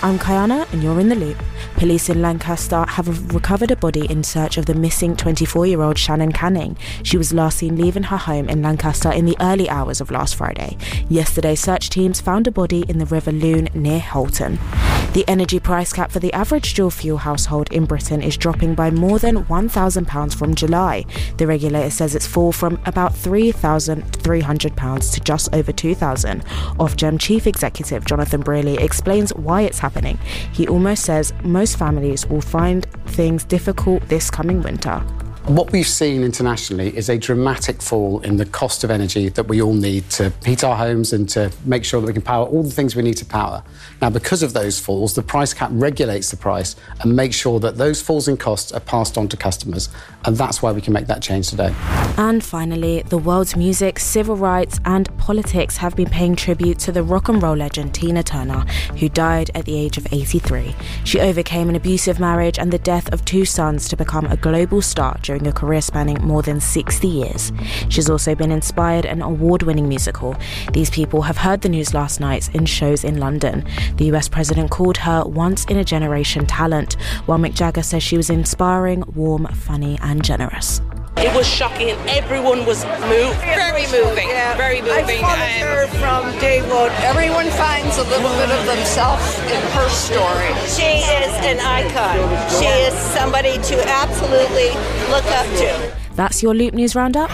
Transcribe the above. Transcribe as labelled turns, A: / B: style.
A: I'm Kyana, and you're in the loop. Police in Lancaster have recovered a body in search of the missing 24 year old Shannon Canning. She was last seen leaving her home in Lancaster in the early hours of last Friday. Yesterday, search teams found a body in the River Lune near Halton. The energy price cap for the average dual fuel household in Britain is dropping by more than £1,000 from July. The regulator says it's fall from about £3,300 to just over £2,000. Ofgem Chief Executive Jonathan Brearley explains why it's happening. He almost says most families will find things difficult this coming winter.
B: What we've seen internationally is a dramatic fall in the cost of energy that we all need to heat our homes and to make sure that we can power all the things we need to power. Now, because of those falls, the price cap regulates the price and makes sure that those falls in costs are passed on to customers. And that's why we can make that change today.
A: And finally, the world's music, civil rights, and politics have been paying tribute to the rock and roll legend Tina Turner, who died at the age of 83. She overcame an abusive marriage and the death of two sons to become a global star during during a career spanning more than 60 years. She's also been inspired an award winning musical. These people have heard the news last night in shows in London. The US president called her once in a generation talent, while Mick Jagger says she was inspiring, warm, funny, and generous.
C: It was shocking. Everyone was moved. Very moving. Yeah. Very moving.
D: I followed um, her from day one. Everyone finds a little bit of themselves in her story.
E: She is an icon. She is somebody to absolutely look up to.
A: That's your Loop News Roundup.